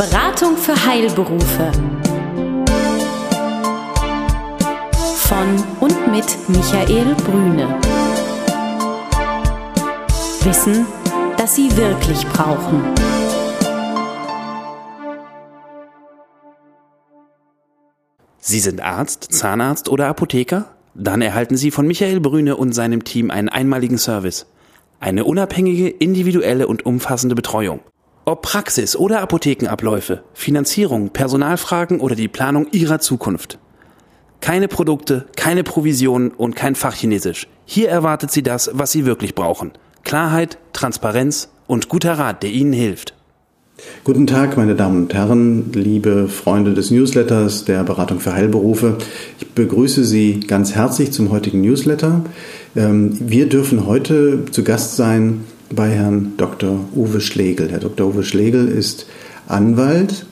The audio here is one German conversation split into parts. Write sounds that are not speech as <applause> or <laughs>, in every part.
Beratung für Heilberufe. Von und mit Michael Brüne. Wissen, das Sie wirklich brauchen. Sie sind Arzt, Zahnarzt oder Apotheker? Dann erhalten Sie von Michael Brüne und seinem Team einen einmaligen Service. Eine unabhängige, individuelle und umfassende Betreuung. Ob Praxis oder Apothekenabläufe, Finanzierung, Personalfragen oder die Planung Ihrer Zukunft. Keine Produkte, keine Provisionen und kein Fachchinesisch. Hier erwartet Sie das, was Sie wirklich brauchen. Klarheit, Transparenz und guter Rat, der Ihnen hilft. Guten Tag, meine Damen und Herren, liebe Freunde des Newsletters der Beratung für Heilberufe. Ich begrüße Sie ganz herzlich zum heutigen Newsletter. Ähm, wir dürfen heute zu Gast sein bei Herrn Dr. Uwe Schlegel. Herr Dr. Uwe Schlegel ist Anwalt,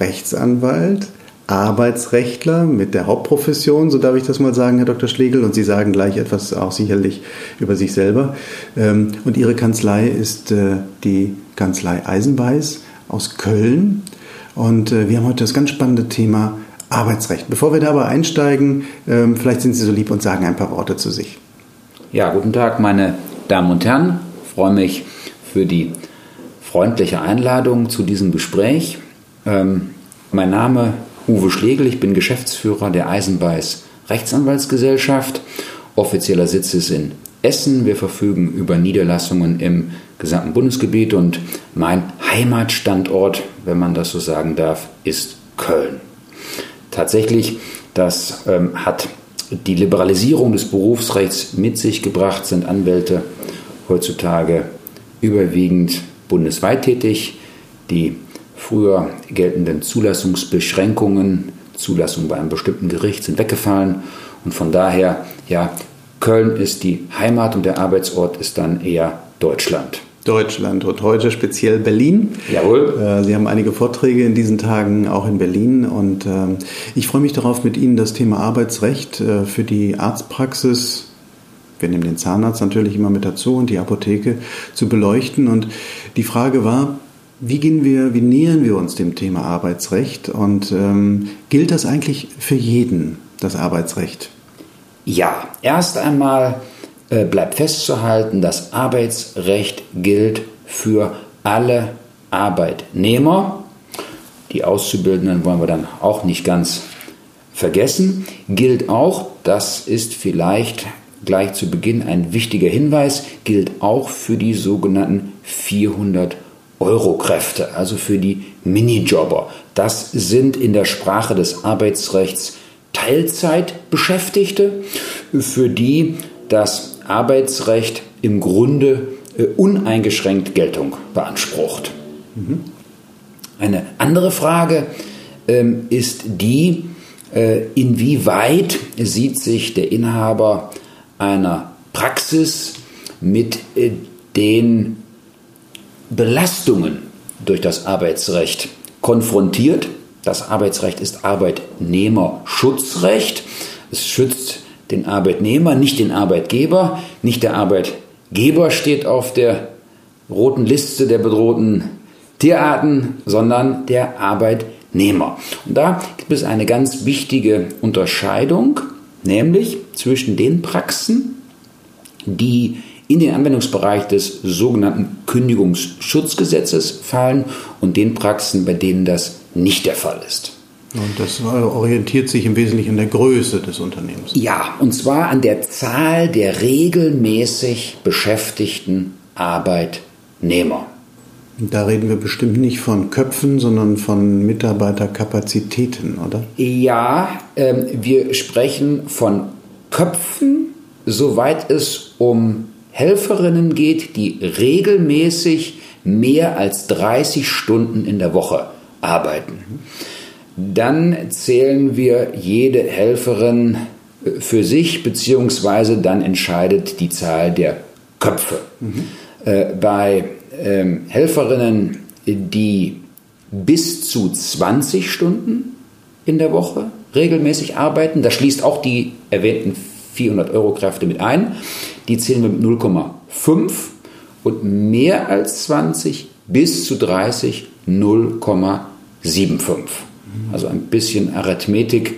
Rechtsanwalt, Arbeitsrechtler mit der Hauptprofession, so darf ich das mal sagen, Herr Dr. Schlegel. Und Sie sagen gleich etwas auch sicherlich über sich selber. Ähm, und Ihre Kanzlei ist äh, die Kanzlei Eisenbeiß aus Köln. Und äh, wir haben heute das ganz spannende Thema Arbeitsrecht. Bevor wir da aber einsteigen, ähm, vielleicht sind Sie so lieb und sagen ein paar Worte zu sich. Ja, guten Tag, meine Damen und Herren. Ich freue mich für die freundliche Einladung zu diesem Gespräch. Ähm, mein Name Uwe Schlegel, ich bin Geschäftsführer der Eisenbeiß Rechtsanwaltsgesellschaft. Offizieller Sitz ist in Essen. Wir verfügen über Niederlassungen im gesamten Bundesgebiet und mein Heimatstandort, wenn man das so sagen darf, ist Köln. Tatsächlich, das ähm, hat die Liberalisierung des Berufsrechts mit sich gebracht, sind Anwälte heutzutage überwiegend bundesweit tätig. Die früher geltenden Zulassungsbeschränkungen, Zulassung bei einem bestimmten Gericht sind weggefallen und von daher, ja, Köln ist die Heimat und der Arbeitsort ist dann eher Deutschland. Deutschland und heute speziell Berlin. Jawohl. Äh, Sie haben einige Vorträge in diesen Tagen auch in Berlin und ähm, ich freue mich darauf, mit Ihnen das Thema Arbeitsrecht äh, für die Arztpraxis, wir nehmen den Zahnarzt natürlich immer mit dazu und die Apotheke zu beleuchten. Und die Frage war, wie gehen wir, wie nähern wir uns dem Thema Arbeitsrecht und ähm, gilt das eigentlich für jeden, das Arbeitsrecht? Ja, erst einmal äh, bleibt festzuhalten, das Arbeitsrecht gilt für alle Arbeitnehmer. Die Auszubildenden wollen wir dann auch nicht ganz vergessen. Gilt auch, das ist vielleicht gleich zu Beginn ein wichtiger Hinweis, gilt auch für die sogenannten 400 Euro-Kräfte, also für die Minijobber. Das sind in der Sprache des Arbeitsrechts Teilzeitbeschäftigte, für die das Arbeitsrecht im Grunde äh, uneingeschränkt Geltung beansprucht. Mhm. Eine andere Frage ähm, ist die, äh, inwieweit sieht sich der Inhaber einer Praxis mit äh, den Belastungen durch das Arbeitsrecht konfrontiert. Das Arbeitsrecht ist Arbeitnehmerschutzrecht. Es schützt den Arbeitnehmer, nicht den Arbeitgeber. Nicht der Arbeitgeber steht auf der roten Liste der bedrohten Tierarten, sondern der Arbeitnehmer. Und da gibt es eine ganz wichtige Unterscheidung, nämlich zwischen den Praxen, die in den Anwendungsbereich des sogenannten Kündigungsschutzgesetzes fallen und den Praxen, bei denen das nicht der Fall ist. Und das orientiert sich im Wesentlichen an der Größe des Unternehmens. Ja, und zwar an der Zahl der regelmäßig beschäftigten Arbeitnehmer. Da reden wir bestimmt nicht von Köpfen, sondern von Mitarbeiterkapazitäten, oder? Ja, äh, wir sprechen von Köpfen, soweit es um Helferinnen geht, die regelmäßig mehr als 30 Stunden in der Woche arbeiten. Dann zählen wir jede Helferin äh, für sich, beziehungsweise dann entscheidet die Zahl der Köpfe. Mhm. Bei ähm, Helferinnen, die bis zu 20 Stunden in der Woche regelmäßig arbeiten, da schließt auch die erwähnten 400 Euro Kräfte mit ein, die zählen wir mit 0,5 und mehr als 20 bis zu 30 0,5. Also ein bisschen Arithmetik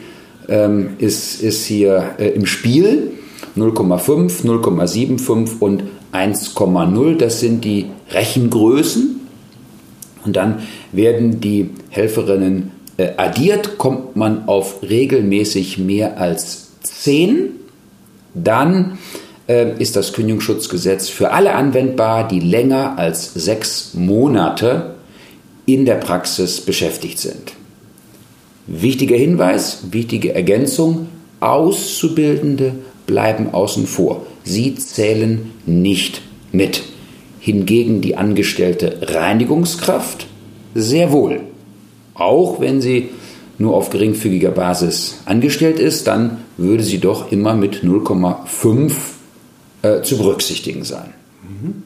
ähm, ist, ist hier äh, im Spiel. 0,5, 0,75 und 1,0, das sind die Rechengrößen. Und dann werden die Helferinnen äh, addiert, kommt man auf regelmäßig mehr als 10. Dann äh, ist das Kündigungsschutzgesetz für alle anwendbar, die länger als sechs Monate in der Praxis beschäftigt sind. Wichtiger Hinweis, wichtige Ergänzung, Auszubildende bleiben außen vor. Sie zählen nicht mit. Hingegen die angestellte Reinigungskraft sehr wohl. Auch wenn sie nur auf geringfügiger Basis angestellt ist, dann würde sie doch immer mit 0,5 äh, zu berücksichtigen sein. Mhm.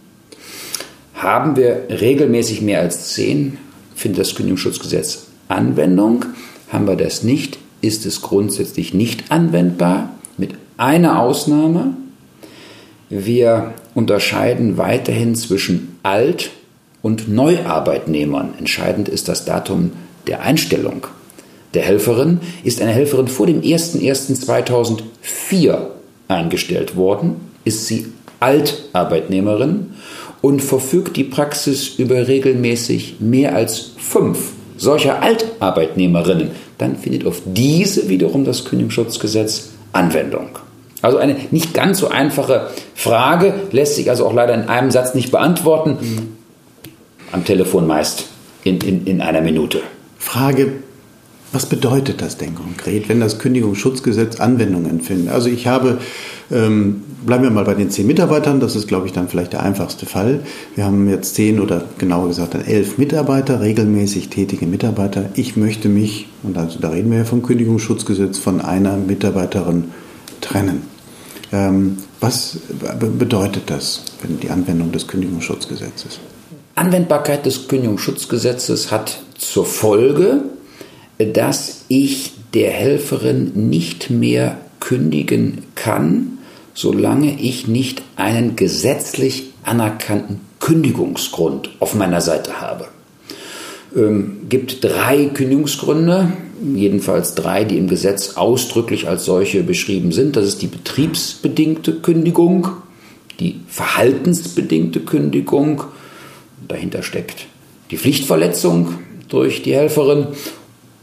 Haben wir regelmäßig mehr als 10, findet das Kündigungsschutzgesetz Anwendung. Haben wir das nicht, ist es grundsätzlich nicht anwendbar, mit einer Ausnahme. Wir unterscheiden weiterhin zwischen Alt- und Neuarbeitnehmern. Entscheidend ist das Datum der Einstellung der Helferin. Ist eine Helferin vor dem 01.01.2004 eingestellt worden, ist sie Altarbeitnehmerin und verfügt die Praxis über regelmäßig mehr als fünf solcher Altarbeitnehmerinnen, dann findet auf diese wiederum das Kündigungsschutzgesetz Anwendung. Also eine nicht ganz so einfache Frage, lässt sich also auch leider in einem Satz nicht beantworten. Am Telefon meist in, in, in einer Minute. Frage, was bedeutet das denn konkret, wenn das Kündigungsschutzgesetz Anwendungen findet? Also ich habe ähm, bleiben wir mal bei den zehn Mitarbeitern. Das ist, glaube ich, dann vielleicht der einfachste Fall. Wir haben jetzt zehn oder genauer gesagt dann elf Mitarbeiter, regelmäßig tätige Mitarbeiter. Ich möchte mich, und also da reden wir ja vom Kündigungsschutzgesetz, von einer Mitarbeiterin trennen. Ähm, was bedeutet das, wenn die Anwendung des Kündigungsschutzgesetzes? Anwendbarkeit des Kündigungsschutzgesetzes hat zur Folge, dass ich der Helferin nicht mehr kündigen kann, solange ich nicht einen gesetzlich anerkannten Kündigungsgrund auf meiner Seite habe. Ähm, gibt drei Kündigungsgründe, jedenfalls drei, die im Gesetz ausdrücklich als solche beschrieben sind. Das ist die betriebsbedingte Kündigung, die verhaltensbedingte Kündigung, dahinter steckt die Pflichtverletzung durch die Helferin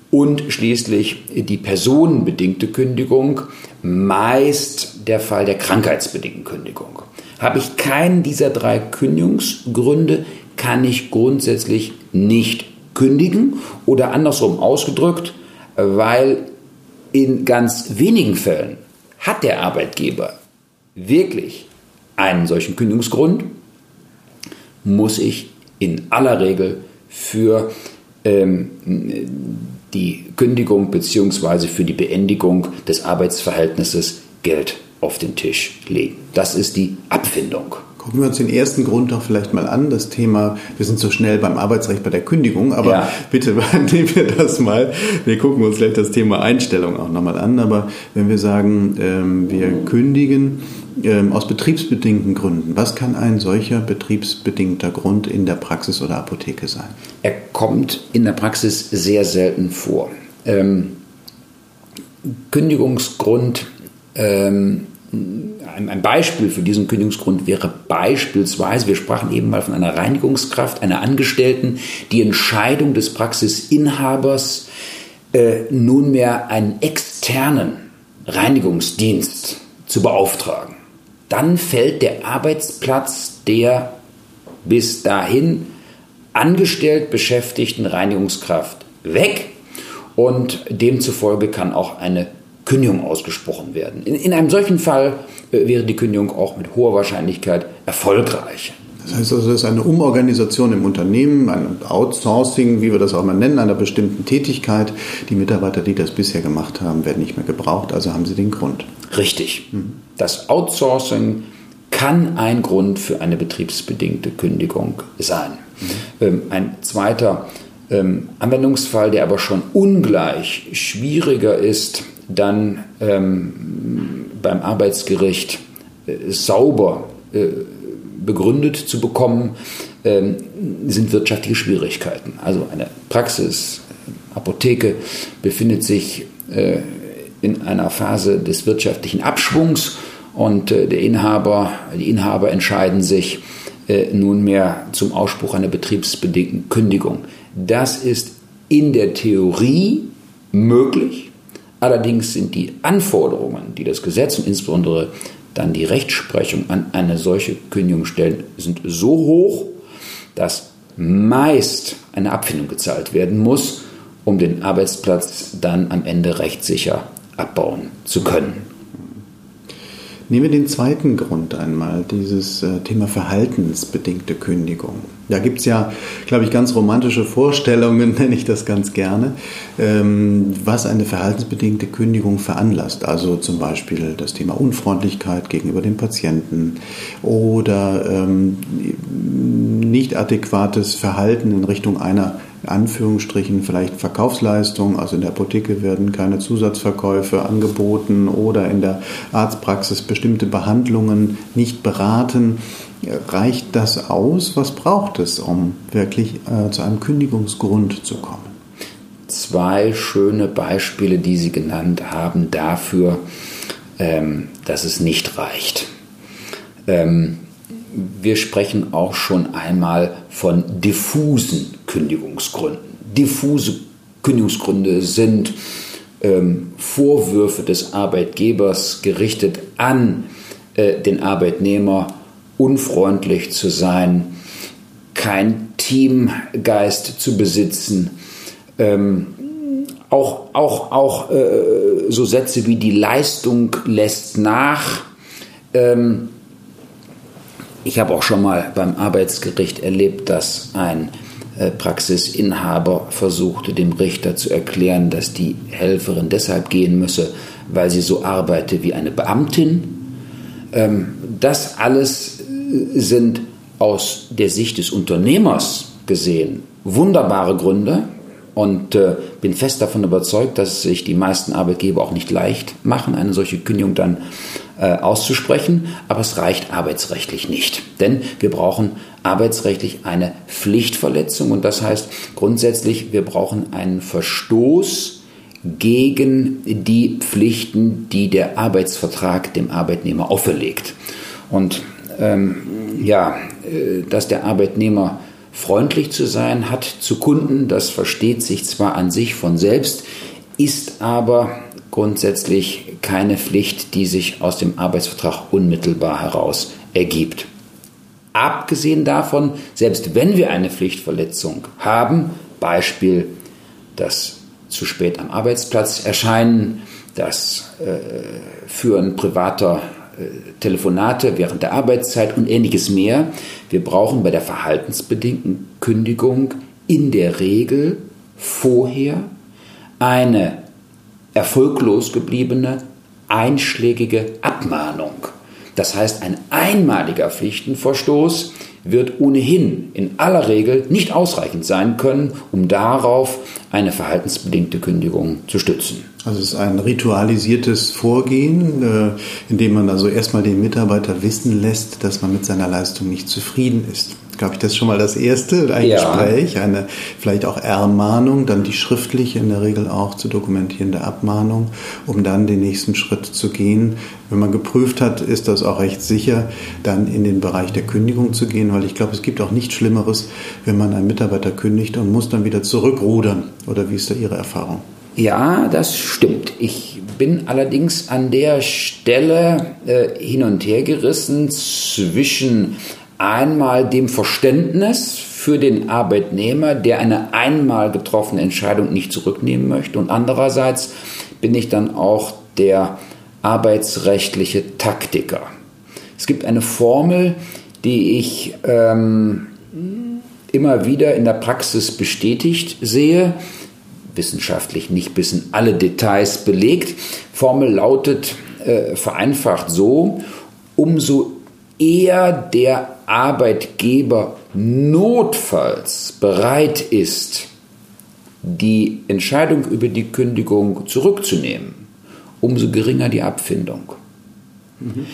und schließlich die personenbedingte Kündigung, meist der Fall der krankheitsbedingten Kündigung. Habe ich keinen dieser drei Kündigungsgründe, kann ich grundsätzlich nicht kündigen oder andersrum ausgedrückt, weil in ganz wenigen Fällen hat der Arbeitgeber wirklich einen solchen Kündigungsgrund, muss ich in aller Regel für die Kündigung bzw. für die Beendigung des Arbeitsverhältnisses Geld auf den Tisch legen. Das ist die Abfindung. Gucken wir uns den ersten Grund doch vielleicht mal an, das Thema, wir sind so schnell beim Arbeitsrecht bei der Kündigung, aber ja. bitte <laughs> nehmen wir das mal. Wir gucken uns gleich das Thema Einstellung auch nochmal an, aber wenn wir sagen, ähm, wir kündigen ähm, aus betriebsbedingten Gründen, was kann ein solcher betriebsbedingter Grund in der Praxis oder Apotheke sein? Er kommt in der Praxis sehr selten vor. Ähm, Kündigungsgrund ähm, ein Beispiel für diesen Kündigungsgrund wäre beispielsweise, wir sprachen eben mal von einer Reinigungskraft, einer Angestellten, die Entscheidung des Praxisinhabers, äh, nunmehr einen externen Reinigungsdienst zu beauftragen. Dann fällt der Arbeitsplatz der bis dahin angestellt beschäftigten Reinigungskraft weg und demzufolge kann auch eine Kündigung ausgesprochen werden. In, in einem solchen Fall äh, wäre die Kündigung auch mit hoher Wahrscheinlichkeit erfolgreich. Das heißt also, das ist eine Umorganisation im Unternehmen, ein Outsourcing, wie wir das auch mal nennen, einer bestimmten Tätigkeit. Die Mitarbeiter, die das bisher gemacht haben, werden nicht mehr gebraucht, also haben sie den Grund. Richtig. Mhm. Das Outsourcing kann ein Grund für eine betriebsbedingte Kündigung sein. Mhm. ein zweiter ähm, Anwendungsfall, der aber schon ungleich schwieriger ist, dann ähm, beim Arbeitsgericht äh, sauber äh, begründet zu bekommen, ähm, sind wirtschaftliche Schwierigkeiten. Also eine Praxis Apotheke befindet sich äh, in einer Phase des wirtschaftlichen Abschwungs und äh, der Inhaber, die Inhaber entscheiden sich äh, nunmehr zum Ausspruch einer betriebsbedingten Kündigung. Das ist in der Theorie möglich. Allerdings sind die Anforderungen, die das Gesetz und insbesondere dann die Rechtsprechung an eine solche Kündigung stellen, sind so hoch, dass meist eine Abfindung gezahlt werden muss, um den Arbeitsplatz dann am Ende rechtssicher abbauen zu können. Nehmen wir den zweiten Grund einmal, dieses äh, Thema verhaltensbedingte Kündigung. Da gibt es ja, glaube ich, ganz romantische Vorstellungen, <laughs> nenne ich das ganz gerne, ähm, was eine verhaltensbedingte Kündigung veranlasst. Also zum Beispiel das Thema Unfreundlichkeit gegenüber dem Patienten oder ähm, nicht adäquates Verhalten in Richtung einer in Anführungsstrichen vielleicht Verkaufsleistung, also in der Apotheke werden keine Zusatzverkäufe angeboten oder in der Arztpraxis bestimmte Behandlungen nicht beraten. Reicht das aus? Was braucht es, um wirklich äh, zu einem Kündigungsgrund zu kommen? Zwei schöne Beispiele, die Sie genannt haben, dafür, ähm, dass es nicht reicht. Ähm, wir sprechen auch schon einmal von diffusen Kündigungsgründen. Diffuse Kündigungsgründe sind ähm, Vorwürfe des Arbeitgebers gerichtet an äh, den Arbeitnehmer, unfreundlich zu sein, kein Teamgeist zu besitzen, ähm, auch, auch, auch äh, so Sätze wie die Leistung lässt nach. Ähm, ich habe auch schon mal beim Arbeitsgericht erlebt, dass ein äh, Praxisinhaber versuchte, dem Richter zu erklären, dass die Helferin deshalb gehen müsse, weil sie so arbeite wie eine Beamtin. Ähm, das alles äh, sind aus der Sicht des Unternehmers gesehen wunderbare Gründe und äh, bin fest davon überzeugt, dass sich die meisten Arbeitgeber auch nicht leicht machen, eine solche Kündigung dann äh, auszusprechen, aber es reicht arbeitsrechtlich nicht. Denn wir brauchen arbeitsrechtlich eine Pflichtverletzung und das heißt grundsätzlich, wir brauchen einen Verstoß gegen die Pflichten, die der Arbeitsvertrag dem Arbeitnehmer auferlegt. Und ähm, ja, äh, dass der Arbeitnehmer freundlich zu sein hat zu Kunden, das versteht sich zwar an sich von selbst, ist aber grundsätzlich keine Pflicht, die sich aus dem Arbeitsvertrag unmittelbar heraus ergibt. Abgesehen davon, selbst wenn wir eine Pflichtverletzung haben, Beispiel das zu spät am Arbeitsplatz erscheinen, das äh, Führen privater äh, Telefonate während der Arbeitszeit und ähnliches mehr. Wir brauchen bei der verhaltensbedingten Kündigung in der Regel vorher eine erfolglos gebliebene einschlägige Abmahnung. Das heißt, ein einmaliger Pflichtenverstoß wird ohnehin in aller Regel nicht ausreichend sein können, um darauf eine verhaltensbedingte Kündigung zu stützen. Also es ist ein ritualisiertes Vorgehen, äh, in dem man also erstmal den Mitarbeiter wissen lässt, dass man mit seiner Leistung nicht zufrieden ist glaube ich, das ist schon mal das Erste, ein ja. Gespräch, eine vielleicht auch Ermahnung, dann die schriftliche in der Regel auch zu dokumentierende Abmahnung, um dann den nächsten Schritt zu gehen. Wenn man geprüft hat, ist das auch recht sicher, dann in den Bereich der Kündigung zu gehen, weil ich glaube, es gibt auch nichts Schlimmeres, wenn man einen Mitarbeiter kündigt und muss dann wieder zurückrudern. Oder wie ist da Ihre Erfahrung? Ja, das stimmt. Ich bin allerdings an der Stelle äh, hin und her gerissen zwischen einmal dem Verständnis für den Arbeitnehmer, der eine einmal getroffene Entscheidung nicht zurücknehmen möchte. Und andererseits bin ich dann auch der arbeitsrechtliche Taktiker. Es gibt eine Formel, die ich ähm, immer wieder in der Praxis bestätigt sehe, wissenschaftlich nicht bis in alle Details belegt. Formel lautet äh, vereinfacht so, umso eher der Arbeitgeber notfalls bereit ist, die Entscheidung über die Kündigung zurückzunehmen, umso geringer die Abfindung. Mhm.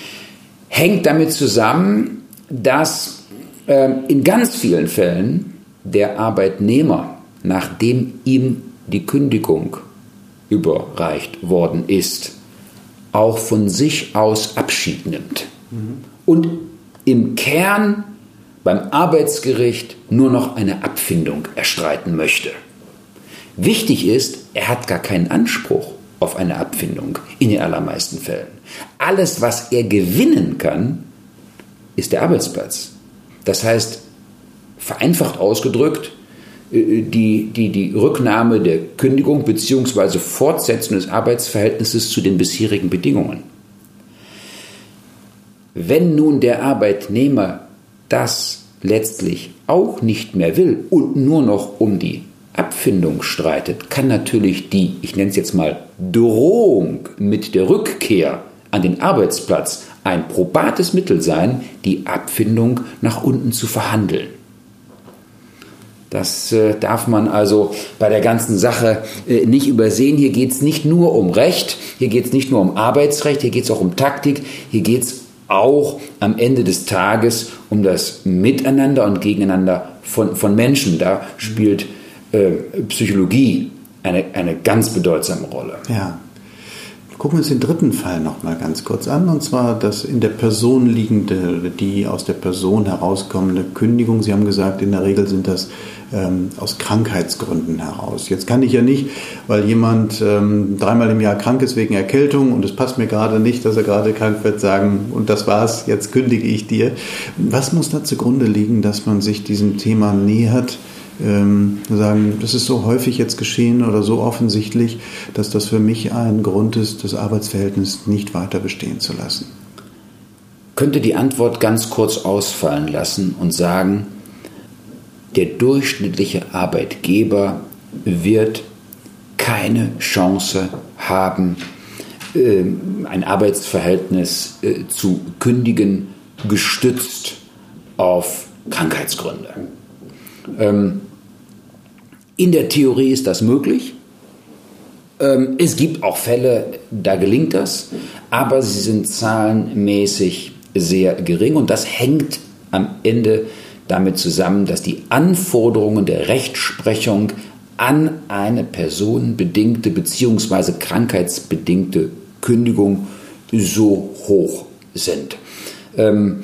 Hängt damit zusammen, dass äh, in ganz vielen Fällen der Arbeitnehmer, nachdem ihm die Kündigung überreicht worden ist, auch von sich aus Abschied nimmt mhm. Und im Kern beim Arbeitsgericht nur noch eine Abfindung erstreiten möchte. Wichtig ist, er hat gar keinen Anspruch auf eine Abfindung in den allermeisten Fällen. Alles, was er gewinnen kann, ist der Arbeitsplatz. Das heißt, vereinfacht ausgedrückt, äh, die, die, die Rücknahme der Kündigung bzw. Fortsetzung des Arbeitsverhältnisses zu den bisherigen Bedingungen. Wenn nun der Arbeitnehmer das letztlich auch nicht mehr will und nur noch um die Abfindung streitet, kann natürlich die, ich nenne es jetzt mal, Drohung mit der Rückkehr an den Arbeitsplatz ein probates Mittel sein, die Abfindung nach unten zu verhandeln. Das äh, darf man also bei der ganzen Sache äh, nicht übersehen. Hier geht es nicht nur um Recht, hier geht es nicht nur um Arbeitsrecht, hier geht es auch um Taktik, hier geht es auch am Ende des Tages um das Miteinander und Gegeneinander von, von Menschen. Da spielt äh, Psychologie eine, eine ganz bedeutsame Rolle. Ja. Gucken wir uns den dritten Fall noch mal ganz kurz an, und zwar das in der Person liegende, die aus der Person herauskommende Kündigung. Sie haben gesagt, in der Regel sind das ähm, aus Krankheitsgründen heraus. Jetzt kann ich ja nicht, weil jemand ähm, dreimal im Jahr krank ist wegen Erkältung und es passt mir gerade nicht, dass er gerade krank wird, sagen, und das war's, jetzt kündige ich dir. Was muss da zugrunde liegen, dass man sich diesem Thema nähert? Ähm, sagen, das ist so häufig jetzt geschehen oder so offensichtlich, dass das für mich ein Grund ist, das Arbeitsverhältnis nicht weiter bestehen zu lassen. Könnte die Antwort ganz kurz ausfallen lassen und sagen, der durchschnittliche Arbeitgeber wird keine Chance haben, ähm, ein Arbeitsverhältnis äh, zu kündigen, gestützt auf Krankheitsgründe. Ähm, in der Theorie ist das möglich. Ähm, es gibt auch Fälle, da gelingt das, aber sie sind zahlenmäßig sehr gering und das hängt am Ende damit zusammen, dass die Anforderungen der Rechtsprechung an eine personenbedingte bzw. krankheitsbedingte Kündigung so hoch sind. Ähm,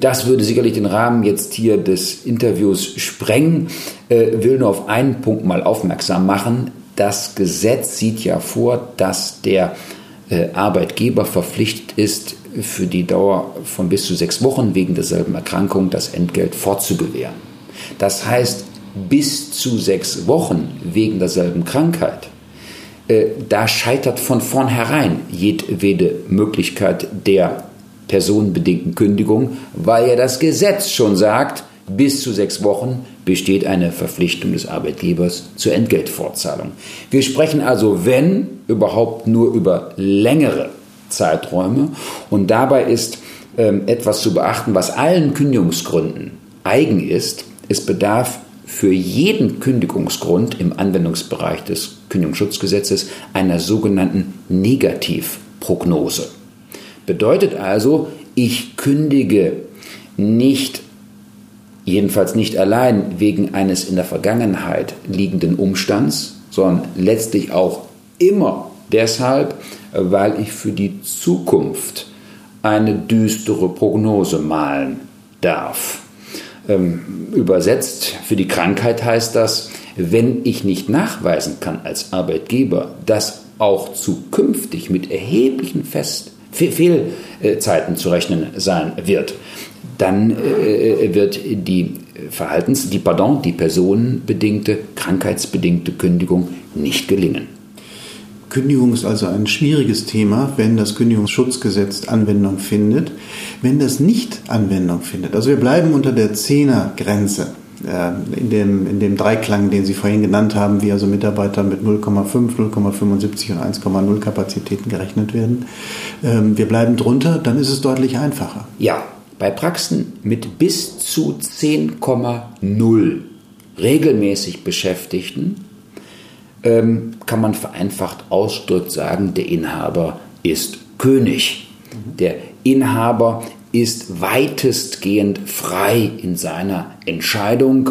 das würde sicherlich den Rahmen jetzt hier des Interviews sprengen. Äh, will nur auf einen Punkt mal aufmerksam machen. Das Gesetz sieht ja vor, dass der äh, Arbeitgeber verpflichtet ist, für die Dauer von bis zu sechs Wochen wegen derselben Erkrankung das Entgelt fortzugewähren. Das heißt, bis zu sechs Wochen wegen derselben Krankheit, äh, da scheitert von vornherein jedwede Möglichkeit der personenbedingten Kündigung, weil ja das Gesetz schon sagt, bis zu sechs Wochen besteht eine Verpflichtung des Arbeitgebers zur Entgeltfortzahlung. Wir sprechen also, wenn überhaupt, nur über längere Zeiträume. Und dabei ist ähm, etwas zu beachten, was allen Kündigungsgründen eigen ist. Es bedarf für jeden Kündigungsgrund im Anwendungsbereich des Kündigungsschutzgesetzes einer sogenannten Negativprognose. Bedeutet also, ich kündige nicht, jedenfalls nicht allein wegen eines in der Vergangenheit liegenden Umstands, sondern letztlich auch immer deshalb, weil ich für die Zukunft eine düstere Prognose malen darf. Ähm, übersetzt für die Krankheit heißt das, wenn ich nicht nachweisen kann als Arbeitgeber, dass auch zukünftig mit erheblichen Fest Fehlzeiten zu rechnen sein wird, dann äh, wird die Verhaltens, die, pardon, die personenbedingte, krankheitsbedingte Kündigung nicht gelingen. Kündigung ist also ein schwieriges Thema, wenn das Kündigungsschutzgesetz Anwendung findet. Wenn das nicht Anwendung findet, also wir bleiben unter der Zehnergrenze, äh, in dem, in dem Dreiklang, den Sie vorhin genannt haben, wie also Mitarbeiter mit 0,5, 0,75 und 1,0 Kapazitäten gerechnet werden. Ähm, wir bleiben drunter, dann ist es deutlich einfacher. Ja, bei Praxen mit bis zu 10,0 regelmäßig Beschäftigten ähm, kann man vereinfacht ausgedrückt sagen, der Inhaber ist König. Der Inhaber ist weitestgehend frei in seiner Entscheidung,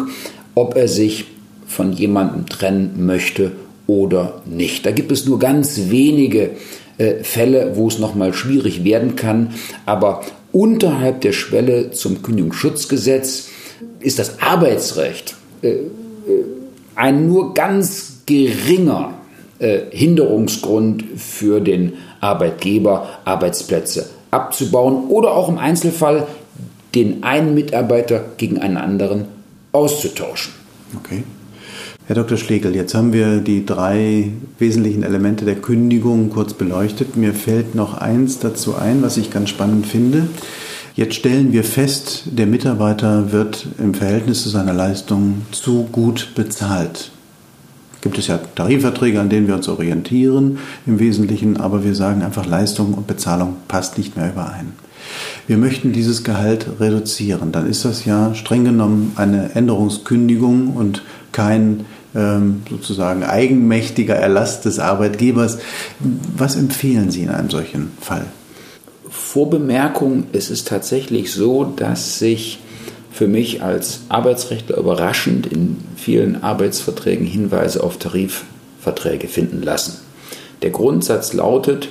ob er sich von jemandem trennen möchte oder nicht. Da gibt es nur ganz wenige äh, Fälle, wo es nochmal schwierig werden kann, aber unterhalb der Schwelle zum Kündigungsschutzgesetz ist das Arbeitsrecht äh, äh, ein nur ganz geringer äh, Hinderungsgrund für den Arbeitgeber, Arbeitsplätze abzubauen oder auch im Einzelfall den einen Mitarbeiter gegen einen anderen auszutauschen. Okay. Herr Dr. Schlegel, jetzt haben wir die drei wesentlichen Elemente der Kündigung kurz beleuchtet. Mir fällt noch eins dazu ein, was ich ganz spannend finde. Jetzt stellen wir fest, der Mitarbeiter wird im Verhältnis zu seiner Leistung zu gut bezahlt. Gibt es ja Tarifverträge, an denen wir uns orientieren im Wesentlichen, aber wir sagen einfach, Leistung und Bezahlung passt nicht mehr überein. Wir möchten dieses Gehalt reduzieren. Dann ist das ja streng genommen eine Änderungskündigung und kein ähm, sozusagen eigenmächtiger Erlass des Arbeitgebers. Was empfehlen Sie in einem solchen Fall? Vorbemerkung, es ist tatsächlich so, dass sich für mich als Arbeitsrechtler überraschend in vielen Arbeitsverträgen Hinweise auf Tarifverträge finden lassen. Der Grundsatz lautet,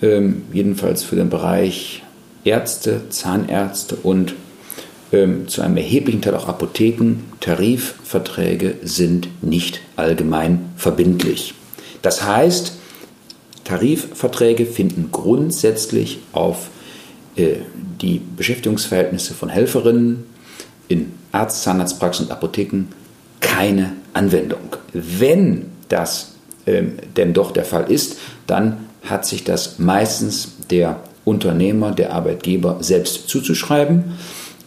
ähm, jedenfalls für den Bereich Ärzte, Zahnärzte und ähm, zu einem erheblichen Teil auch Apotheken, Tarifverträge sind nicht allgemein verbindlich. Das heißt, Tarifverträge finden grundsätzlich auf äh, die Beschäftigungsverhältnisse von Helferinnen in Arzt, Zahnarztpraxen und Apotheken keine Anwendung. Wenn das ähm, denn doch der Fall ist, dann hat sich das meistens der Unternehmer, der Arbeitgeber selbst zuzuschreiben.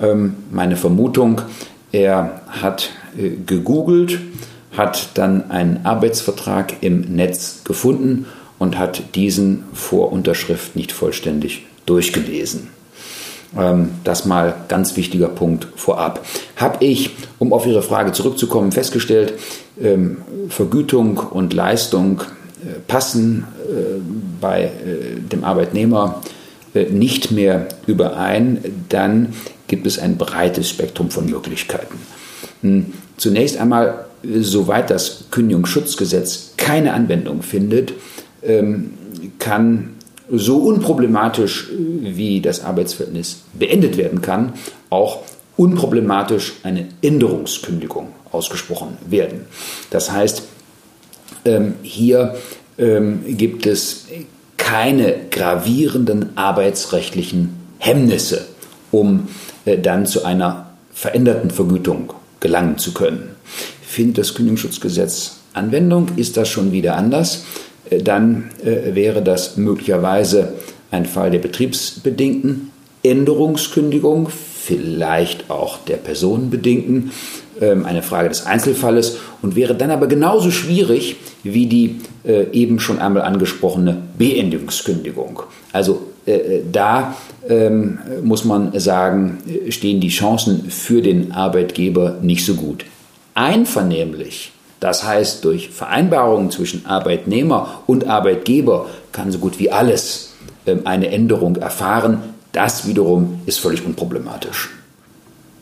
Ähm, meine Vermutung, er hat äh, gegoogelt, hat dann einen Arbeitsvertrag im Netz gefunden und hat diesen vor Unterschrift nicht vollständig durchgelesen. Ähm, das mal ganz wichtiger Punkt vorab. Habe ich, um auf Ihre Frage zurückzukommen, festgestellt, ähm, Vergütung und Leistung äh, passen äh, bei dem Arbeitnehmer nicht mehr überein, dann gibt es ein breites Spektrum von Möglichkeiten. Hm, zunächst einmal, soweit das Kündigungsschutzgesetz keine Anwendung findet, ähm, kann so unproblematisch wie das Arbeitsverhältnis beendet werden kann, auch unproblematisch eine Änderungskündigung ausgesprochen werden. Das heißt, ähm, hier ähm, gibt es keine gravierenden arbeitsrechtlichen Hemmnisse, um äh, dann zu einer veränderten Vergütung gelangen zu können. Findet das Kündigungsschutzgesetz Anwendung, ist das schon wieder anders. Äh, dann äh, wäre das möglicherweise ein Fall der betriebsbedingten Änderungskündigung, vielleicht auch der personenbedingten, ähm, eine Frage des Einzelfalles und wäre dann aber genauso schwierig wie die eben schon einmal angesprochene Beendigungskündigung. Also da ähm, muss man sagen, stehen die Chancen für den Arbeitgeber nicht so gut. Einvernehmlich, das heißt durch Vereinbarungen zwischen Arbeitnehmer und Arbeitgeber, kann so gut wie alles ähm, eine Änderung erfahren. Das wiederum ist völlig unproblematisch.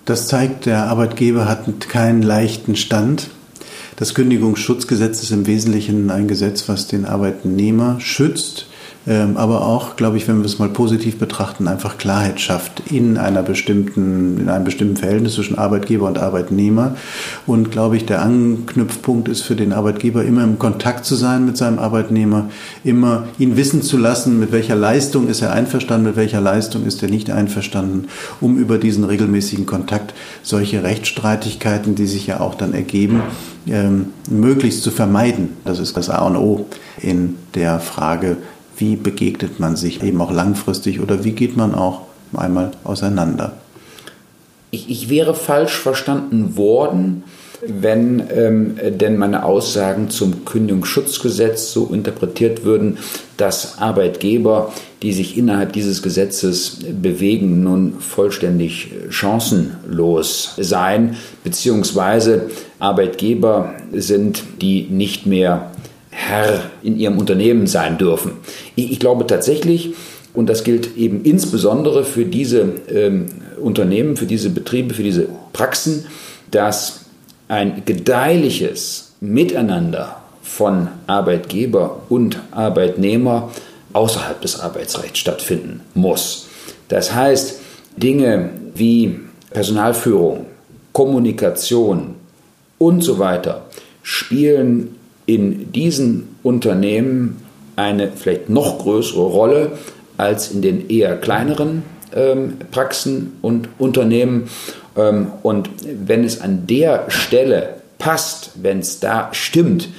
Das zeigt, der Arbeitgeber hat keinen leichten Stand. Das Kündigungsschutzgesetz ist im Wesentlichen ein Gesetz, was den Arbeitnehmer schützt aber auch, glaube ich, wenn wir es mal positiv betrachten, einfach Klarheit schafft in einer bestimmten, in einem bestimmten Verhältnis zwischen Arbeitgeber und Arbeitnehmer. Und glaube ich, der Anknüpfpunkt ist für den Arbeitgeber immer im Kontakt zu sein mit seinem Arbeitnehmer, immer ihn wissen zu lassen, mit welcher Leistung ist er einverstanden, mit welcher Leistung ist er nicht einverstanden, um über diesen regelmäßigen Kontakt solche Rechtsstreitigkeiten, die sich ja auch dann ergeben, ähm, möglichst zu vermeiden. Das ist das A und O in der Frage wie begegnet man sich eben auch langfristig oder wie geht man auch einmal auseinander? Ich, ich wäre falsch verstanden worden, wenn ähm, denn meine Aussagen zum Kündigungsschutzgesetz so interpretiert würden, dass Arbeitgeber, die sich innerhalb dieses Gesetzes bewegen, nun vollständig chancenlos seien, beziehungsweise Arbeitgeber sind, die nicht mehr Herr in ihrem Unternehmen sein dürfen. Ich, glaube tatsächlich, und das gilt eben insbesondere für diese ähm, Unternehmen, für diese Betriebe, für diese Praxen, dass ein gedeihliches Miteinander von Arbeitgeber und Arbeitnehmer außerhalb des Arbeitsrechts stattfinden muss. Das heißt, Dinge wie Personalführung, Kommunikation und so weiter spielen in diesen Unternehmen eine vielleicht noch größere Rolle als in den eher kleineren ähm, Praxen und Unternehmen. Ähm, und wenn es an der Stelle passt, wenn es da stimmt,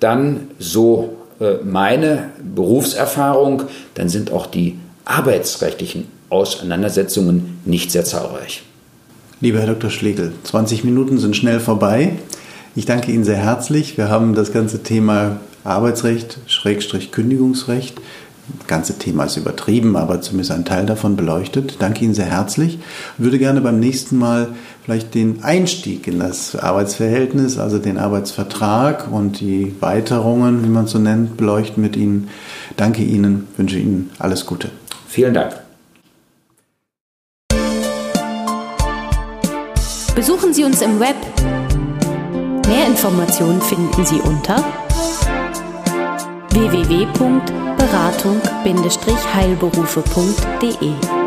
dann so äh, meine Berufserfahrung, dann sind auch die arbeitsrechtlichen Auseinandersetzungen nicht sehr zahlreich. Lieber Herr Dr. Schlegel, 20 Minuten sind schnell vorbei. Ich danke Ihnen sehr herzlich. Wir haben das ganze Thema Arbeitsrecht, Schrägstrich Kündigungsrecht. Das ganze Thema ist übertrieben, aber zumindest ein Teil davon beleuchtet. Danke Ihnen sehr herzlich. Ich würde gerne beim nächsten Mal vielleicht den Einstieg in das Arbeitsverhältnis, also den Arbeitsvertrag und die Weiterungen, wie man es so nennt, beleuchten mit Ihnen. Danke Ihnen, wünsche Ihnen alles Gute. Vielen Dank. Besuchen Sie uns im Web. Mehr Informationen finden Sie unter www.beratung-heilberufe.de